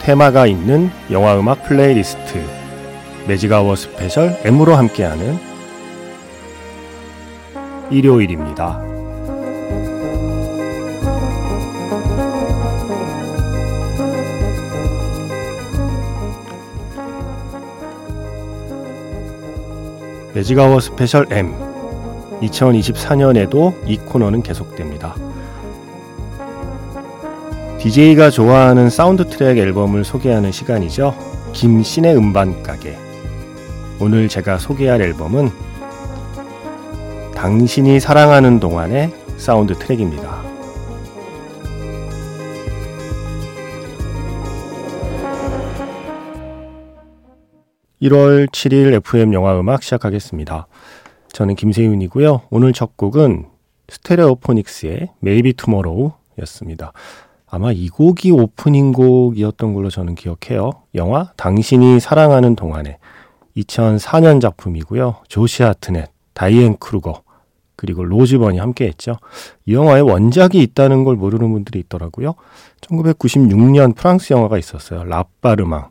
테마가 있는 영화 음악 playlist Magic Hour Special M으로 함께하는 일요일입니다. Magic Hour Special M 2024년에도 이 코너는 계속됩니다. DJ가 좋아하는 사운드 트랙 앨범을 소개하는 시간이죠. 김씨네 음반 가게. 오늘 제가 소개할 앨범은 당신이 사랑하는 동안의 사운드 트랙입니다. (1월 7일) FM 영화 음악 시작하겠습니다. 저는 김세윤이고요. 오늘 첫 곡은 Stereophonics의 Maybe Tomorrow 였습니다. 아마 이 곡이 오프닝 곡이었던 걸로 저는 기억해요. 영화 당신이 사랑하는 동안에 2004년 작품이고요. 조시 하트넷, 다이앤 크루거, 그리고 로즈번이 함께 했죠. 이 영화에 원작이 있다는 걸 모르는 분들이 있더라고요. 1996년 프랑스 영화가 있었어요. L'Appartement.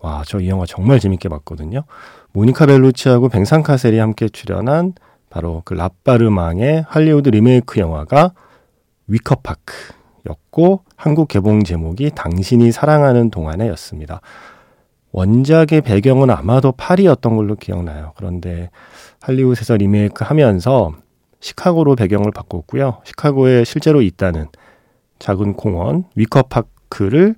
와, 저 이 영화 정말 재밌게 봤거든요. 모니카 벨루치하고 뱅산 카셀이 함께 출연한 바로 그 라빠르망의 할리우드 리메이크 영화가 위커파크 였고 한국 개봉 제목이 당신이 사랑하는 동안에였습니다. 원작의 배경은 아마도 파리였던 걸로 기억나요. 그런데 할리우드에서 리메이크 하면서 시카고로 배경을 바꿨고요. 시카고에 실제로 있다는 작은 공원 위커파크를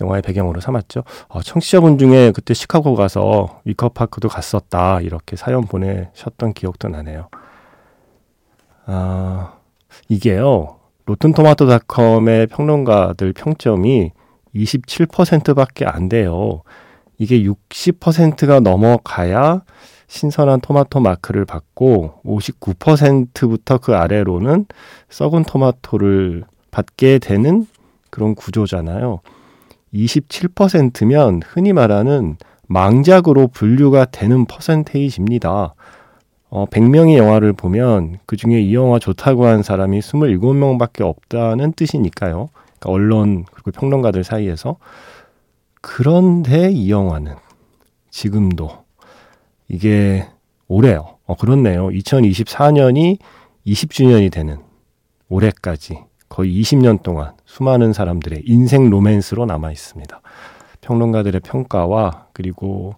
영화의 배경으로 삼았죠. 어, 청취자분 중에 그때 시카고 가서 위커파크도 갔었다 이렇게 사연 보내셨던 기억도 나네요. 아 이게요. 로튼토마토닷컴의 평론가들 평점이 27%밖에 안 돼요. 이게 60%가 넘어가야 신선한 토마토 마크를 받고 59%부터 그 아래로는 썩은 토마토를 받게 되는 그런 구조잖아요. 27%면 흔히 말하는 망작으로 분류가 되는 퍼센테이지입니다. 어, 100명의 영화를 보면 그 중에 이 영화 좋다고 한 사람이 27명 밖에 없다는 뜻이니까요. 그러니까 언론 그리고 평론가들 사이에서. 그런데 이 영화는 지금도 이게 올해요. 어, 그렇네요. 2024년이 20주년이 되는 올해까지 거의 20년 동안 수많은 사람들의 인생 로맨스로 남아 있습니다. 평론가들의 평가와 그리고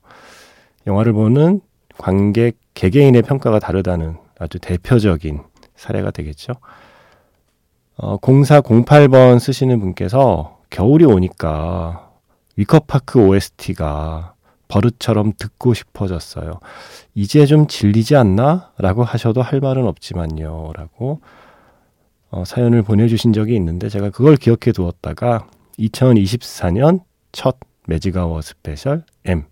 영화를 보는 관객 개개인의 평가가 다르다는 아주 대표적인 사례가 되겠죠. 어, 0408번 쓰시는 분께서 겨울이 오니까 위커파크 OST가 버릇처럼 듣고 싶어졌어요. 이제 좀 질리지 않나? 라고 하셔도 할 말은 없지만요. 라고 어, 사연을 보내주신 적이 있는데 제가 그걸 기억해 두었다가 2024년 첫 Magic Hour Special M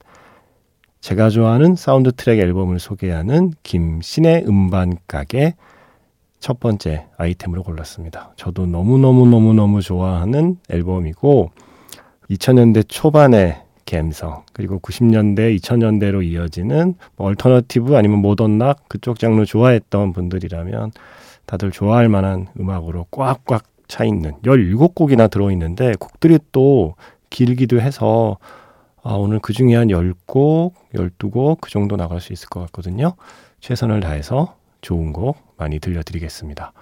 제가 좋아하는 사운드 트랙 앨범을 소개하는 김씨네 음반 가게 첫 번째 아이템으로 골랐습니다. 저도 너무너무너무너무 좋아하는 앨범이고 2000년대 초반의 감성 그리고 90년대 2000년대로 이어지는 뭐 alternative 아니면 modern rock 그쪽 장르 좋아했던 분들이라면 다들 좋아할 만한 음악으로 꽉꽉 차 있는 17곡이나 들어 있는데 곡들이 또 길기도 해서 아, 오늘 그 중에 한 10곡, 12곡 그 정도 나갈 수 있을 것 같거든요. 최선을 다해서 좋은 곡 많이 들려드리겠습니다.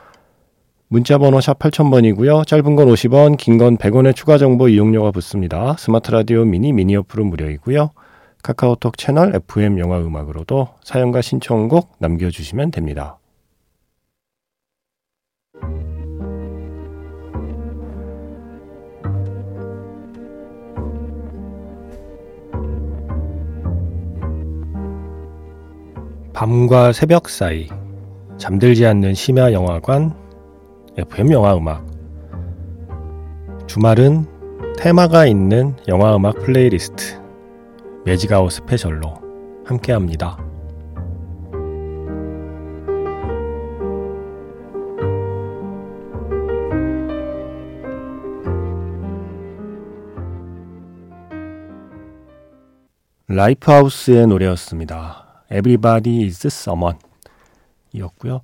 문자 번호 샵 8000번이고요. 짧은 건 50원, 긴 건 100원의 추가 정보 이용료가 붙습니다. 스마트 라디오 미니 미니 어플은 무료이고요. 카카오톡 채널 FM 영화 음악으로도 사연과 신청곡 남겨주시면 됩니다. 밤과 새벽 사이 잠들지 않는 심야 영화관 FM 영화 음악 주말은 테마가 있는 영화 음악 playlist Magic Hour Special로 함께합니다. Lifehouse의 노래였습니다. Everybody is someone 이었고요.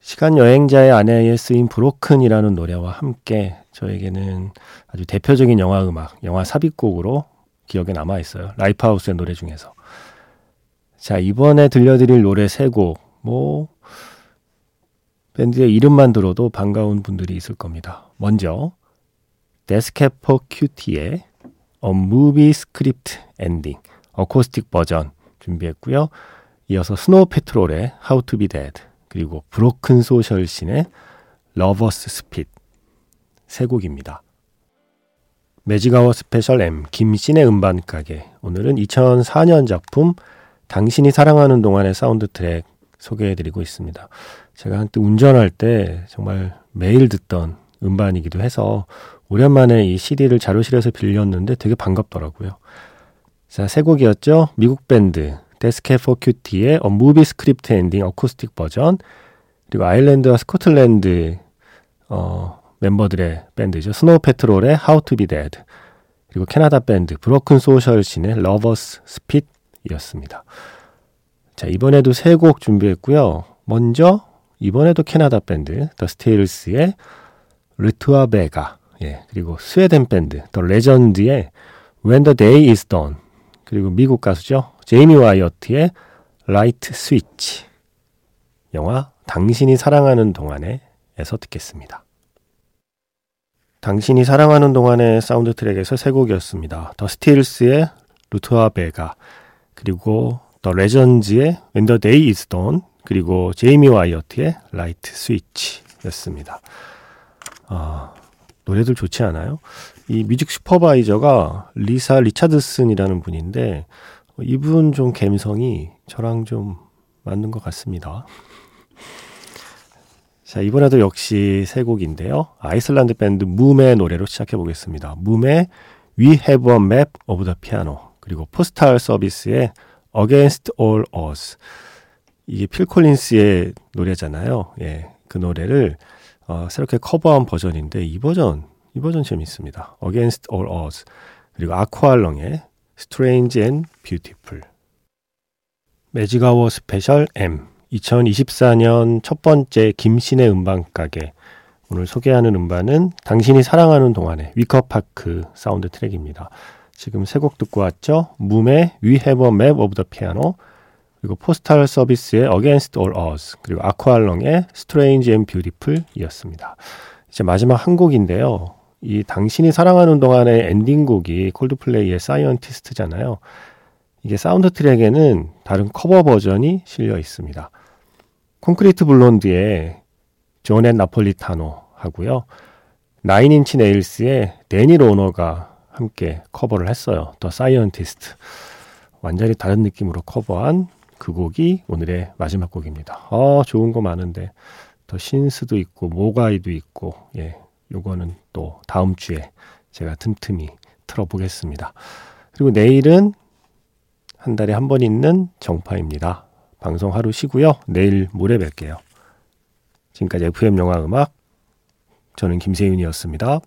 시간 여행자의 아내에 쓰인 Broken이라는 노래와 함께 저에게는 아주 대표적인 영화 음악, 영화 삽입곡으로 기억에 남아 있어요. Lifehouse의 노래 중에서. 자, 이번에 들려드릴 노래 세 곡, 뭐, 밴드의 이름만 들어도 반가운 분들이 있을 겁니다. 먼저, Death Cab for Cutie의 A Movie Script Ending, acoustic 버전 준비했고요. 이어서 Snow Patrol의 How to Be Dead, 그리고 Broken Social Scene의 Lover's Spit 세 곡입니다. 매직아워 스페셜 M 김신의 음반 가게 오늘은 2004년 작품 당신이 사랑하는 동안의 사운드 트랙 소개해드리고 있습니다. 제가 한때 운전할 때 정말 매일 듣던 음반이기도 해서 오랜만에 이 CD를 자료실에서 빌렸는데 되게 반갑더라고요. 자, 세 곡이었죠. 미국 밴드 Death Cab for Cutie의 A Movie Script Ending acoustic 버전 그리고 아일랜드와 스코틀랜드 어, 멤버들의 밴드죠. Snow Patrol의 How to be Dead 그리고 캐나다 밴드 Broken Social Scene의 Lover's Spit이었습니다. 자 이번에도 세 곡 준비했고요. 먼저 이번에도 캐나다 밴드 더 스틸스의 Retour à Vega 예 그리고 스웨덴 밴드 더 레전즈의 When the Day is Done 그리고 미국 가수죠. 제이미 와이어트의 Light Switch 영화 당신이 사랑하는 동안에에서 듣겠습니다. 당신이 사랑하는 동안의 사운드 트랙에서 세 곡이었습니다. 더 스틸스의 루트와 베가 그리고 더 레전즈의 When the Day is Done 그리고 제이미 와이어트의 Light Switch였습니다. 아, 노래들 좋지 않아요? 이 music supervisor가 리사 리차드슨이라는 분인데 이분 좀 감성이 저랑 좀 맞는 것 같습니다. 자, 이번에도 역시 세 곡인데요. 아이슬란드 밴드 뭄의 노래로 시작해 보겠습니다. 뭄의 We Have a Map of the Piano 그리고 포스탈 서비스의 Against All Odds 이게 필 콜린스의 노래잖아요. 예, 그 노래를 어, 새롭게 커버한 버전인데 이 버전 이 버전 재밌습니다. Against All Odds 그리고 아쿠알렁의 Strange and Beautiful 매직아워 스페셜 M 2024년 첫 번째 김세윤의 음반 가게 오늘 소개하는 음반은 당신이 사랑하는 동안의 위커파크 사운드 트랙입니다. 지금 세 곡 듣고 왔죠? 뭄의 We Have a Map of the Piano 그리고 포스탈 서비스의 Against All Odds 그리고 아쿠알렁의 Strange and Beautiful 이었습니다. 이제 마지막 한 곡인데요. 이 당신이 사랑하는 동안의 엔딩곡이 콜드플레이의 Scientist잖아요. 이게 사운드 트랙에는 다른 커버 버전이 실려 있습니다. 콘크리트 블론드의 조넷 나폴리타노 하고요. 나인인치 네일스의 데니 로너가 함께 커버를 했어요. The Scientist. 완전히 다른 느낌으로 커버한 그 곡이 오늘의 마지막 곡입니다. 아, 좋은 거 많은데. 더 신스도 있고, 모과이도 있고, 예, 요거는 또 다음 주에 제가 틈틈이 틀어보겠습니다. 그리고 내일은 한 달에 한 번 있는 정파입니다. 방송 하루 쉬고요. 내일 모레 뵐게요. 지금까지 FM 영화 음악 저는 김세윤이었습니다.